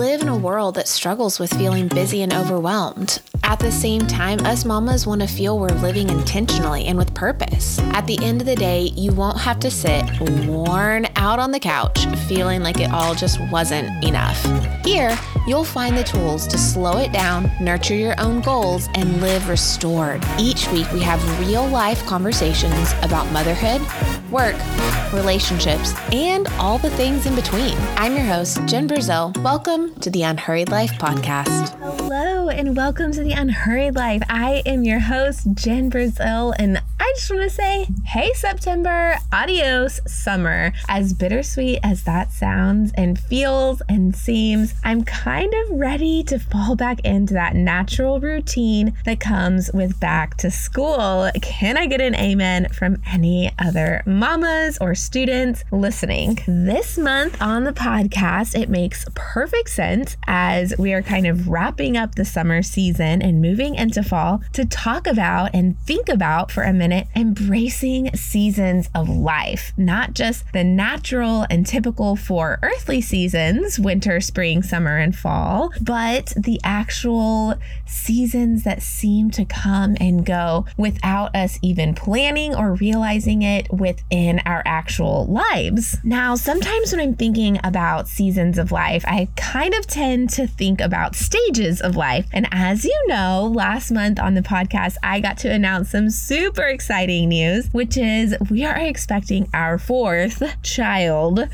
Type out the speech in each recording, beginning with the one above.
live in a world that struggles with feeling busy and overwhelmed. At the same time, us mamas want to feel we're living intentionally and with purpose. At the end of the day, you won't have to sit worn out on the couch feeling like it all just wasn't enough. Here, you'll find the tools to slow it down, nurture your own goals, and live restored. Each week, we have real life conversations about motherhood, work, relationships, and all the things in between. I'm your host, Jen Brazeal. Welcome to the Unhurried Life Podcast. Hello, and welcome to the Unhurried Life. I am your host, Jen Brazeal, and I just want to say, hey, September, adios, summer. As bittersweet as that sounds and feels and seems, I'm kind of ready to fall back into that natural routine that comes with back to school. Can I get an amen from any other mamas or students listening? This month on the podcast, it makes perfect sense as we are kind of wrapping up the summer season and moving into fall to talk about and think about for a minute embracing seasons of life, not just the natural and typical for earthly seasons, winter, spring, summer, and fall, but the actual seasons that seem to come and go without us even planning or realizing it within our actual lives. Now, sometimes when I'm thinking about seasons of life, I kind of tend to think about stages of life. And as you know, last month on the podcast, I got to announce some super exciting news, which is we are expecting our fourth child,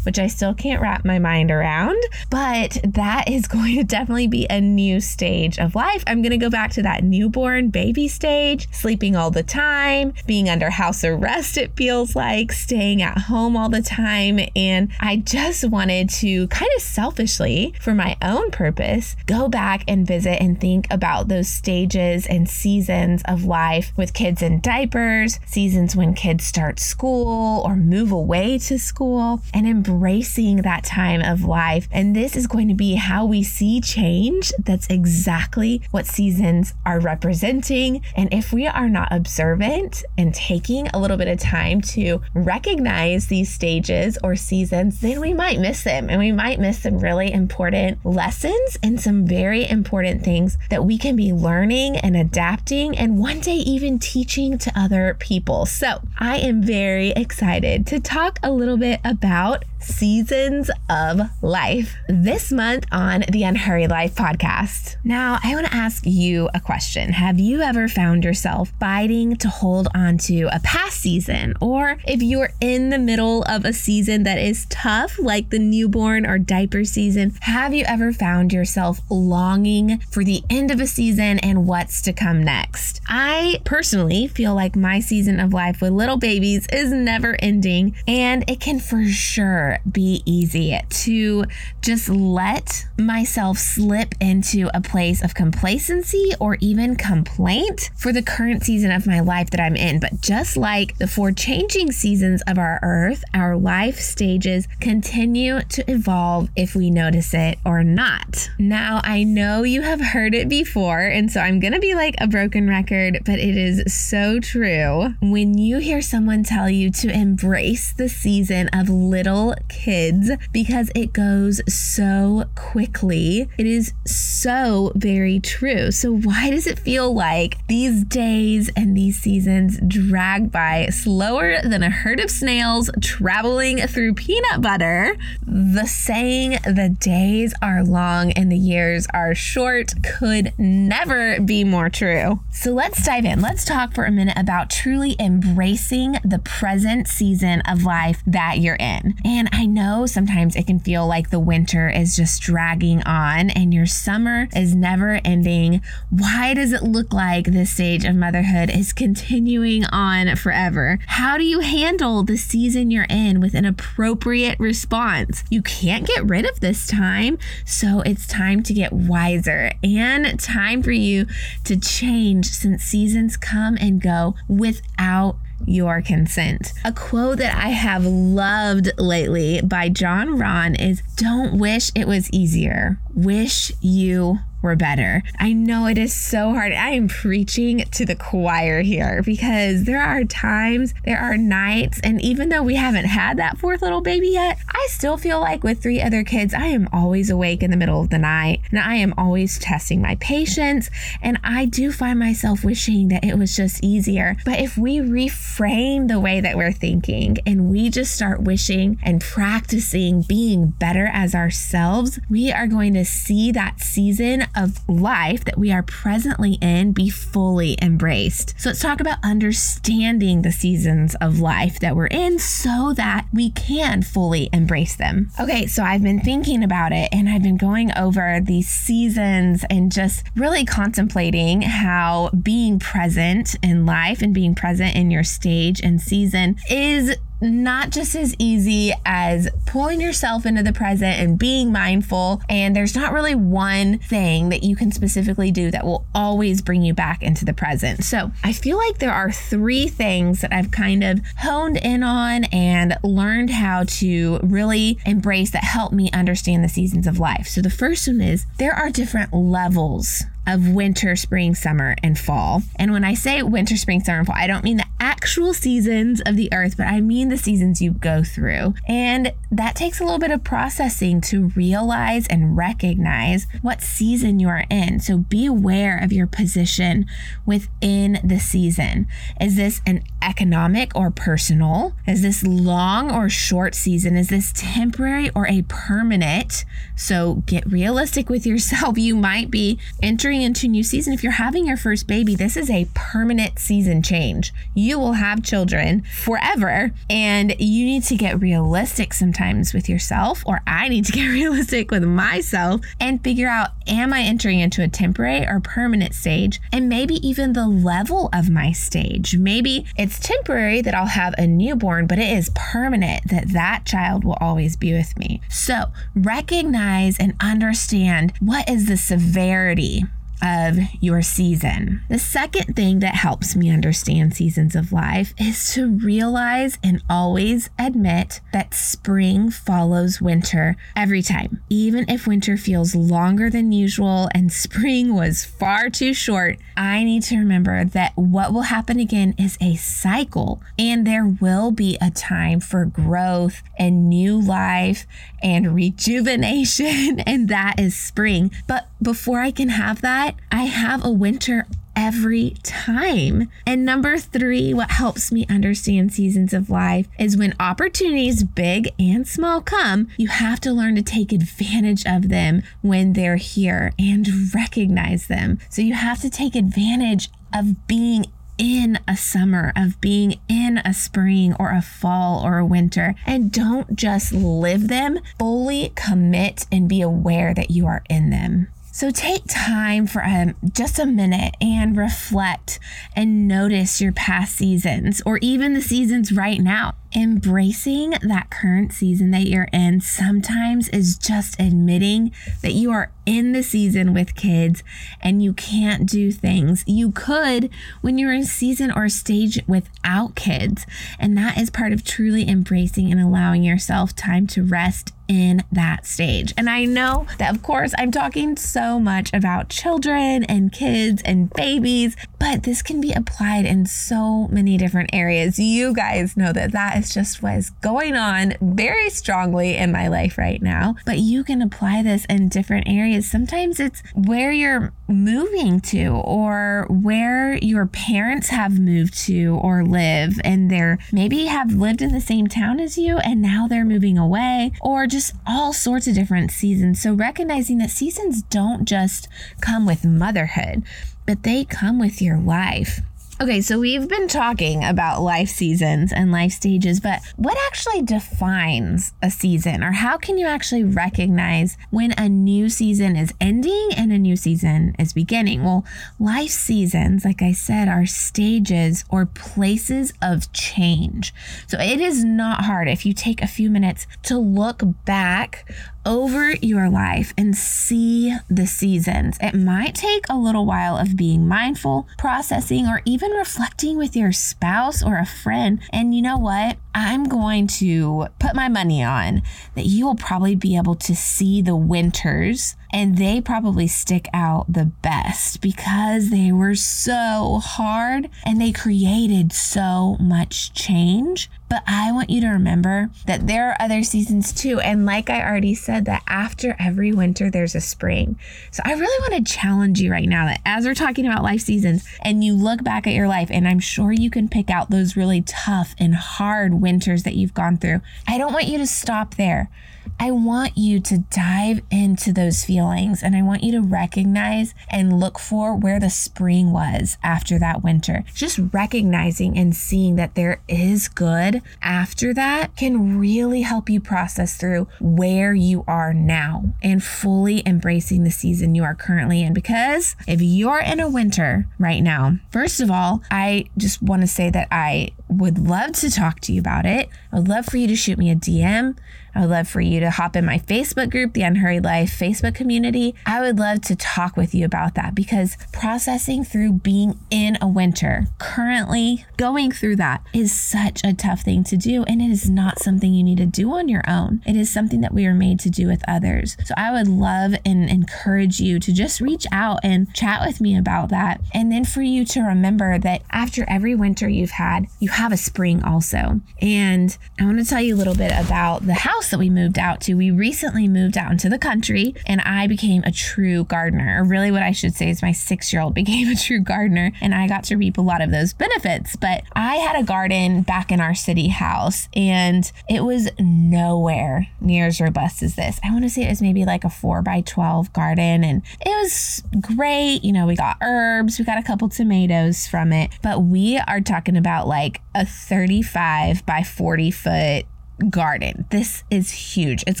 which I still can't wrap my mind around, but that is going to definitely be a new stage of life. I'm going to go back to that newborn baby stage, sleeping all the time, being under house arrest, it feels like, staying at home all the time. And I just wanted to kind of selfishly, for my own purpose, go back and visit and think about those stages and seasons of life with kids in diapers, seasons when kids start school or move away to school, and embracing that time of life. And this is going to be how we see change. That's exactly what seasons are representing. And if we are not observant and taking a little bit of time to recognize these stages or seasons, then we might miss them and we might miss some really important lessons and some very important things that we can be learning and adapting and one day even teaching to other people. So I am very excited to talk a little bit about seasons of life this month on the Unhurried Life podcast. Now, I want to ask you a question. Have you ever found yourself fighting to hold on to a past season? Or if you're in the middle of a season that is tough, like the newborn or diaper season, have you ever found yourself longing for the end of a season and what's to come next? I personally feel like my season of life with little babies is never ending, and it can for sure be easy to just let myself slip into a place of complacency or even complaint for the current season of my life that I'm in. But just like the four changing seasons of our earth, our life stages continue to evolve if we notice it or not. Now, I know you have heard it before, and so I'm gonna be like a broken record, but it is so true. When you hear someone tell you to embrace the season of little kids because it goes so quickly. It is so very true. So, why does it feel like these days and these seasons drag by slower than a herd of snails traveling through peanut butter? The saying, the days are long and the years are short, could never be more true. So, let's dive in. Let's talk for a minute about truly embracing the present season of life that you're in. And I know sometimes it can feel like the winter is just dragging on and your summer is never ending. Why does it look like this stage of motherhood is continuing on forever? How do you handle the season you're in with an appropriate response? You can't get rid of this time, so it's time to get wiser and time for you to change since seasons come and go without your consent. A quote that I have loved lately by John Rohn is Don't wish it was easier, wish you were better. I know it is so hard. I am preaching to the choir here because there are times, there are nights, and even though we haven't had that fourth little baby yet, I still feel like with three other kids, I am always awake in the middle of the night and I am always testing my patience. And I do find myself wishing that it was just easier. But if we reframe the way that we're thinking and we just start wishing and practicing being better as ourselves, we are going to see that season of life that we are presently in be fully embraced. So let's talk about understanding the seasons of life that we're in so that we can fully embrace them. Okay, so I've been thinking about it and I've been going over these seasons and just really contemplating how being present in life and being present in your stage and season is not just as easy as pulling yourself into the present and being mindful. And there's not really one thing that you can specifically do that will always bring you back into the present. So I feel like there are three things that I've kind of honed in on and learned how to really embrace that help me understand the seasons of life. So the first one is there are different levels of winter, spring, summer, and fall. And when I say winter, spring, summer, and fall, I don't mean the actual seasons of the earth, but I mean the seasons you go through. And that takes a little bit of processing to realize and recognize what season you are in. So be aware of your position within the season. Is this an economic or personal? Is this long or short season? Is this temporary or a permanent? So get realistic with yourself. You might be entering entering into new season, if you're having your first baby, this is a permanent season change. You will have children forever, and you need to get realistic sometimes with yourself, or I need to get realistic with myself and figure out am I entering into a temporary or permanent stage, and maybe even the level of my stage. Maybe it's temporary that I'll have a newborn, but it is permanent that that child will always be with me. So recognize and understand what is the severity of your season. The second thing that helps me understand seasons of life is to realize and always admit that spring follows winter every time. Even if winter feels longer than usual and spring was far too short, I need to remember that what will happen again is a cycle and there will be a time for growth and new life and rejuvenation, and that is spring. But before I can have that, I have a winter every time. And number three, what helps me understand seasons of life is when opportunities, big and small, come, you have to learn to take advantage of them when they're here and recognize them. So you have to take advantage of being in a summer, of being in a spring or a fall or a winter. And don't just live them, fully commit and be aware that you are in them. So take time for um, just a minute and reflect and notice your past seasons or even the seasons right now embracing that current season that you're in sometimes is just admitting that you are in the season with kids and you can't do things you could when you're in season or stage without kids. And that is part of truly embracing and allowing yourself time to rest in that stage. And I know that, of course, I'm talking so much about children and kids and babies, but this can be applied in so many different areas. You guys know that that is just what is going on very strongly in my life right now, but you can apply this in different areas. Sometimes it's where you're moving to or where your parents have moved to or live and they're maybe have lived in the same town as you and now they're moving away or just all sorts of different seasons. So recognizing that seasons don't just come with motherhood but they come with your life. Okay, so we've been talking about life seasons and life stages, but what actually defines a season, or how can you actually recognize when a new season is ending and a new season is beginning? Well, life seasons, like I said, are stages or places of change. So it is not hard if you take a few minutes to look back over your life and see the seasons. It might take a little while of being mindful, processing, or even reflecting with your spouse or a friend. And you know what? I'm going to put my money on that you will probably be able to see the winters and they probably stick out the best because they were so hard and they created so much change. But I want you to remember that there are other seasons too. And like I already said, that after every winter, there's a spring. So I really want to challenge you right now that as we're talking about life seasons and you look back at your life, and I'm sure you can pick out those really tough and hard winters that you've gone through, I don't want you to stop there. I want you to dive into those feelings and I want you to recognize and look for where the spring was after that winter. Just recognizing and seeing that there is good after that can really help you process through where you are now and fully embracing the season you are currently in. Because if you're in a winter right now, first of all, I just want to say that I would love to talk to you about it. I would love for you to shoot me a DM. I would love for you to hop in my Facebook group, the Unhurried Life Facebook community. I would love to talk with you about that because processing through being in a winter, currently going through that, is such a tough thing to do. And it is not something you need to do on your own. It is something that we are made to do with others. So I would love and encourage you to just reach out and chat with me about that. And then for you to remember that after every winter you've had, you have a spring also. And I want to tell you a little bit about the house that we moved out to. We recently moved out into the country and I became a true gardener. Or really, what I should say is my six year old became a true gardener and I got to reap a lot of those benefits. But I had a garden back in our city house and it was nowhere near as robust as this. I want to say it was maybe like a four by 12 garden and it was great. You know, we got herbs, we got a couple tomatoes from it, but we are talking about like a 35 by 40 foot garden. This is huge. It's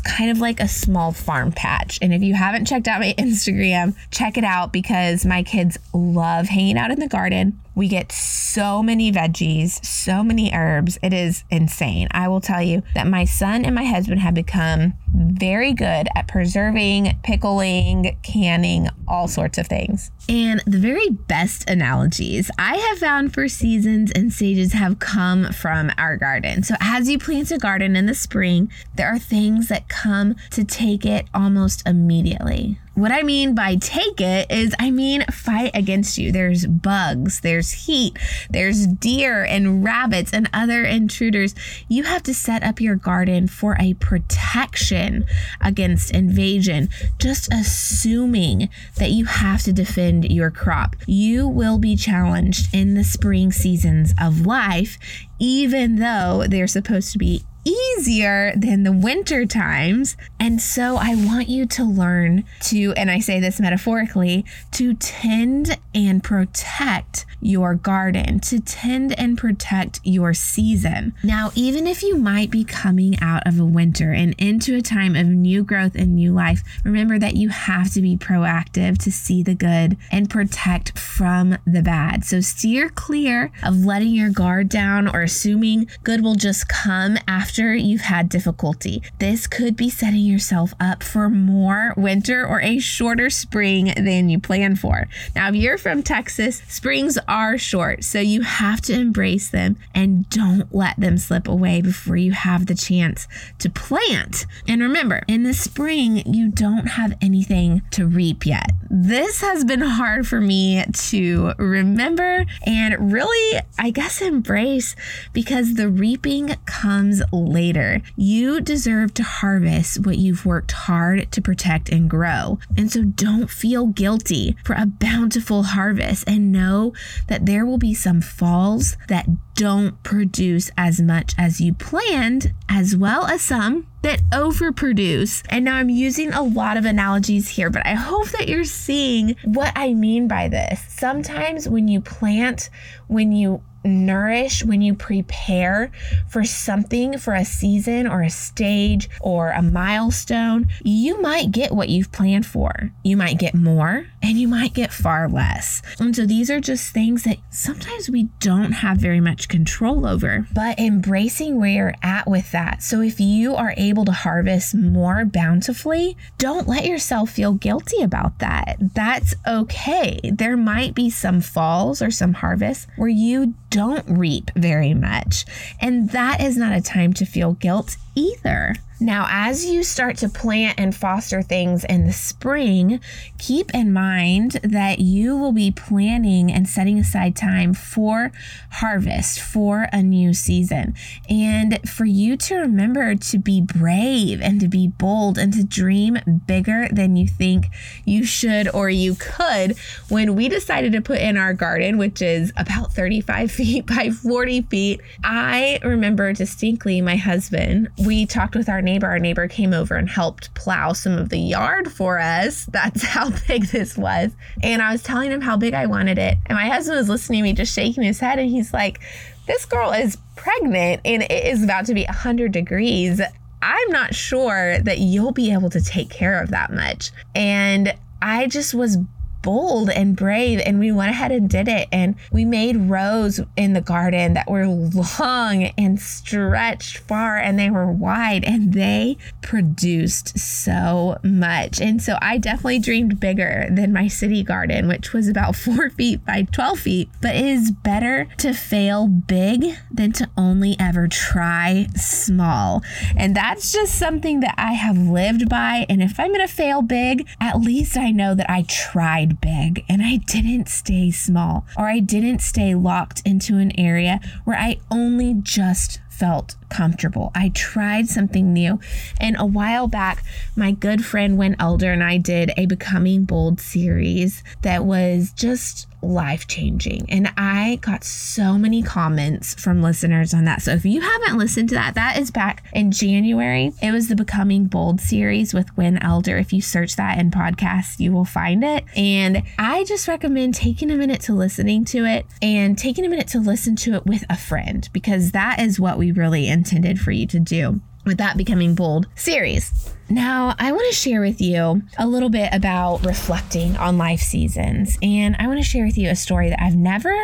kind of like a small farm patch. And if you haven't checked out my Instagram, check it out because my kids love hanging out in the garden. We get so many veggies, so many herbs. It is insane. I will tell you that my son and my husband have become very good at preserving, pickling, canning, all sorts of things. And the very best analogies I have found for seasons and stages have come from our garden. So, as you plant a garden in the spring, there are things that come to take it almost immediately. What I mean by take it is, I mean fight against you. There's bugs, there's heat, there's deer and rabbits and other intruders. You have to set up your garden for a protection against invasion, just assuming that you have to defend your crop. You will be challenged in the spring seasons of life, even though they're supposed to be easier than the winter times. And so I want you to learn to, and I say this metaphorically, to tend and protect your garden, to tend and protect your season. Now, even if you might be coming out of a winter and into a time of new growth and new life, remember that you have to be proactive to see the good and protect from the bad. So steer clear of letting your guard down or assuming good will just come after you've had difficulty. This could be setting yourself up for more winter or a shorter spring than you plan for. Now, if you're from Texas, springs are short, so you have to embrace them and don't let them slip away before you have the chance to plant. And remember, in the spring, you don't have anything to reap yet. This has been hard for me to remember and really, I guess, embrace because the reaping comes later. You deserve to harvest what you've worked hard to protect and grow. And so don't feel guilty for a bountiful harvest and know that there will be some falls that don't produce as much as you planned, as well as some that overproduce. And now I'm using a lot of analogies here, but I hope that you're seeing what I mean by this. Sometimes when you plant, when you nourish, when you prepare for something, for a season or a stage or a milestone, you might get what you've planned for. You might get more and you might get far less. And so these are just things that sometimes we don't have very much control over, but embracing where you're at with that. So if you are able to harvest more bountifully, don't let yourself feel guilty about that. That's okay. There might be some falls or some harvests where you don't reap very much. And that is not a time to feel guilt either. Now, as you start to plant and foster things in the spring, keep in mind that you will be planning and setting aside time for harvest, for a new season, and for you to remember to be brave and to be bold and to dream bigger than you think you should or you could. When we decided to put in our garden, which is about 35 feet by 40 feet, I remember distinctly my husband, we talked with our neighbor neighbor. Our neighbor came over and helped plow some of the yard for us. That's how big this was. And I was telling him how big I wanted it. And my husband was listening to me, just shaking his head. And he's like, This girl is pregnant and it is about to be 100 degrees. I'm not sure that you'll be able to take care of that much. And I just was bold and brave and we went ahead and did it and we made rows in the garden that were long and stretched far and they were wide and they produced so much. And so i definitely dreamed bigger than my city garden which was about four feet by 12 feet but it is better to fail big than to only ever try small. And that's just something that i have lived by and if i'm going to fail big at least i know that i tried big and I didn't stay small or I didn't stay locked into an area where I only just felt comfortable. I tried something new. And a while back, my good friend Win Elder and I did a Becoming Bold series that was just life changing. And I got so many comments from listeners on that. So if you haven't listened to that, that is back in January. It was the Becoming Bold series with Win Elder. If you search that in podcasts, you will find it. And I just recommend taking a minute to listening to it and taking a minute to listen to it with a friend because that is what we really intended for you to do with that Becoming Bold series. Now, I want to share with you a little bit about reflecting on life seasons. And I want to share with you a story that I've never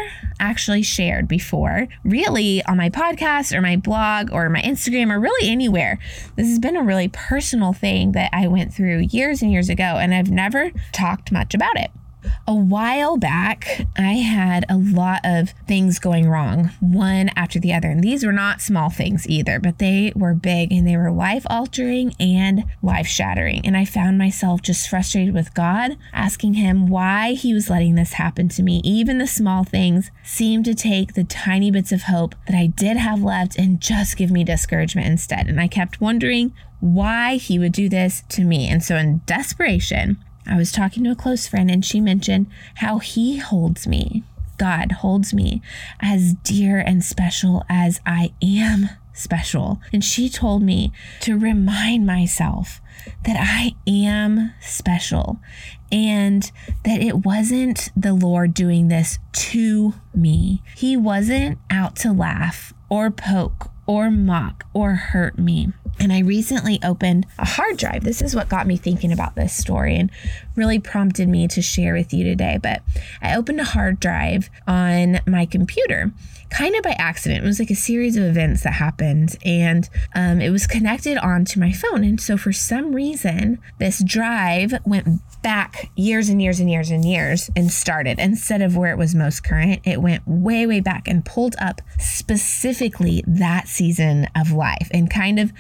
actually shared before, really on my podcast or my blog or my Instagram or really anywhere. This has been a really personal thing that I went through years and years ago, and I've never talked much about it a while back, I had a lot of things going wrong, one after the other. And these were not small things either, but they were big and they were life altering and life shattering. And I found myself just frustrated with God, asking Him why He was letting this happen to me. Even the small things seemed to take the tiny bits of hope that I did have left and just give me discouragement instead. And I kept wondering why He would do this to me. And so, in desperation, I was talking to a close friend and she mentioned how he holds me. God holds me as dear and special as I am special. And she told me to remind myself that I am special and that it wasn't the Lord doing this to me. He wasn't out to laugh or poke or mock or hurt me. And I recently opened a hard drive. This is what got me thinking about this story and really prompted me to share with you today. But I opened a hard drive on my computer kind of by accident. It was like a series of events that happened, and um, it was connected onto my phone. And so, for some reason, this drive went back years and years and years and years and started instead of where it was most current. It went way, way back and pulled up specifically that season of life and kind of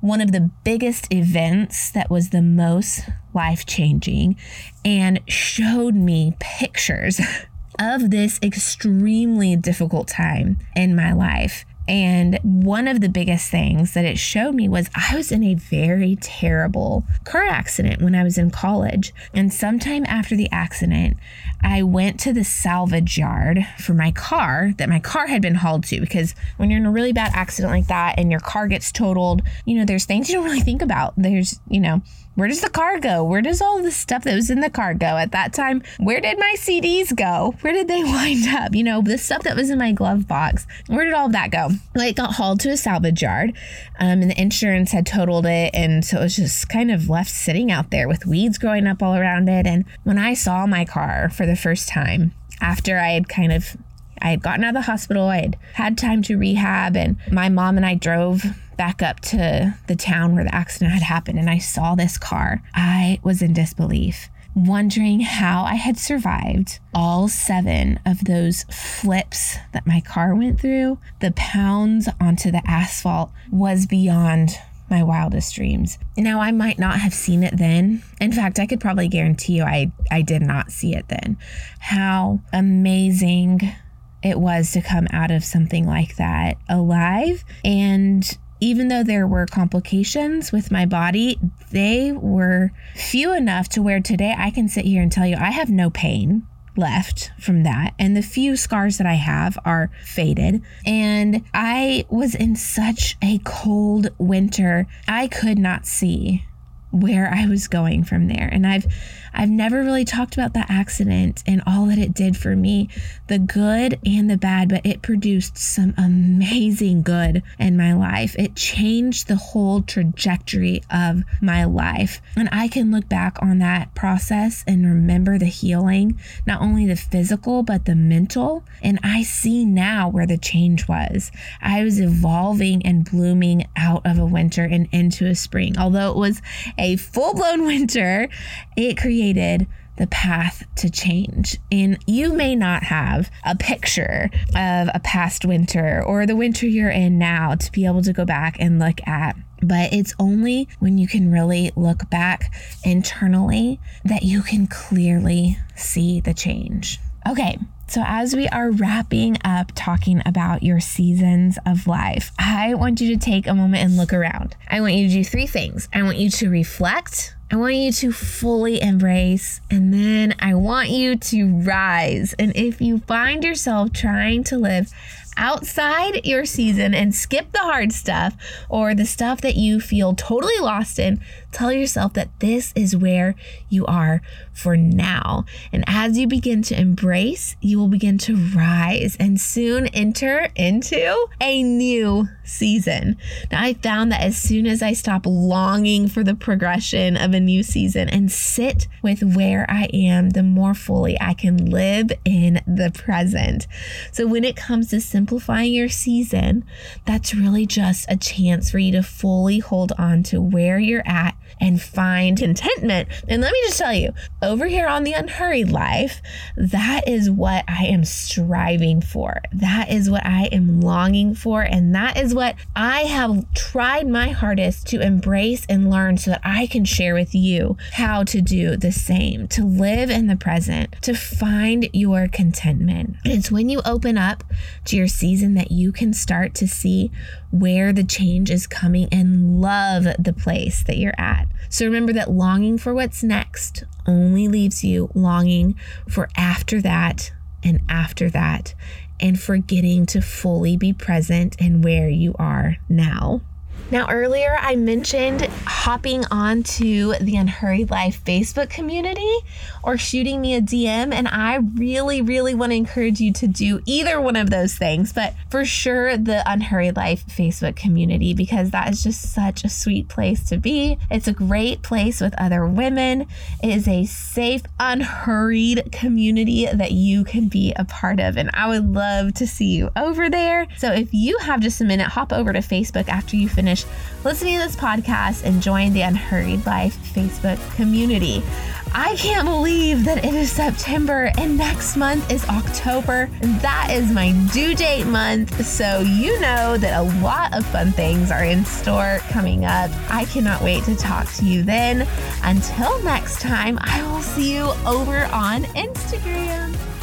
one of the biggest events that was the most life changing and showed me pictures of this extremely difficult time in my life. And one of the biggest things that it showed me was I was in a very terrible car accident when I was in college. And sometime after the accident, I went to the salvage yard for my car that my car had been hauled to because when you're in a really bad accident like that and your car gets totaled, you know, there's things you don't really think about. There's, you know, Where does the car go? Where does all the stuff that was in the car go at that time? Where did my CDs go? Where did they wind up? You know, the stuff that was in my glove box. Where did all of that go? Well, it got hauled to a salvage yard, um, and the insurance had totaled it, and so it was just kind of left sitting out there with weeds growing up all around it. And when I saw my car for the first time, after I had kind of I had gotten out of the hospital. I had had time to rehab, and my mom and I drove back up to the town where the accident had happened. And I saw this car. I was in disbelief, wondering how I had survived all seven of those flips that my car went through. The pounds onto the asphalt was beyond my wildest dreams. Now I might not have seen it then. In fact, I could probably guarantee you I I did not see it then. How amazing it was to come out of something like that alive. And even though there were complications with my body, they were few enough to where today I can sit here and tell you I have no pain left from that. And the few scars that I have are faded. And I was in such a cold winter, I could not see where I was going from there. And I've I've never really talked about that accident and all that it did for me, the good and the bad, but it produced some amazing good in my life. It changed the whole trajectory of my life. And I can look back on that process and remember the healing, not only the physical, but the mental. And I see now where the change was. I was evolving and blooming out of a winter and into a spring. Although it was a full blown winter, it created the path to change. And you may not have a picture of a past winter or the winter you're in now to be able to go back and look at. But it's only when you can really look back internally that you can clearly see the change. Okay, so, as we are wrapping up talking about your seasons of life, I want you to take a moment and look around. I want you to do three things. I want you to reflect, I want you to fully embrace, and then I want you to rise. And if you find yourself trying to live outside your season and skip the hard stuff or the stuff that you feel totally lost in, tell yourself that this is where you are for now. And as you begin to embrace, you will begin to rise and soon enter into a new season. Now, I found that as soon as I stop longing for the progression of a new season and sit with where I am, the more fully I can live in the present. So, when it comes to simplifying your season, that's really just a chance for you to fully hold on to where you're at and find contentment. And let me just tell you, over here on the Unhurried Life, that is what I am striving for. That is what I am longing for. And that is what I have tried my hardest to embrace and learn so that I can share with you how to do the same, to live in the present, to find your contentment. It's when you open up to your season that you can start to see where the change is coming and love the place that you're at. So remember that longing for what's next only leaves you longing for after that and after that and forgetting to fully be present in where you are now. Now, earlier I mentioned hopping onto the Unhurried Life Facebook community or shooting me a DM, and I really, really want to encourage you to do either one of those things, but for sure the Unhurried Life Facebook community because that is just such a sweet place to be. It's a great place with other women, it is a safe, unhurried community that you can be a part of, and I would love to see you over there. So if you have just a minute, hop over to Facebook after you finish finish listening to this podcast and join the Unhurried Life Facebook community. I can't believe that it is September and next month is October. That is my due date month. So you know that a lot of fun things are in store coming up. I cannot wait to talk to you then. Until next time, I will see you over on Instagram.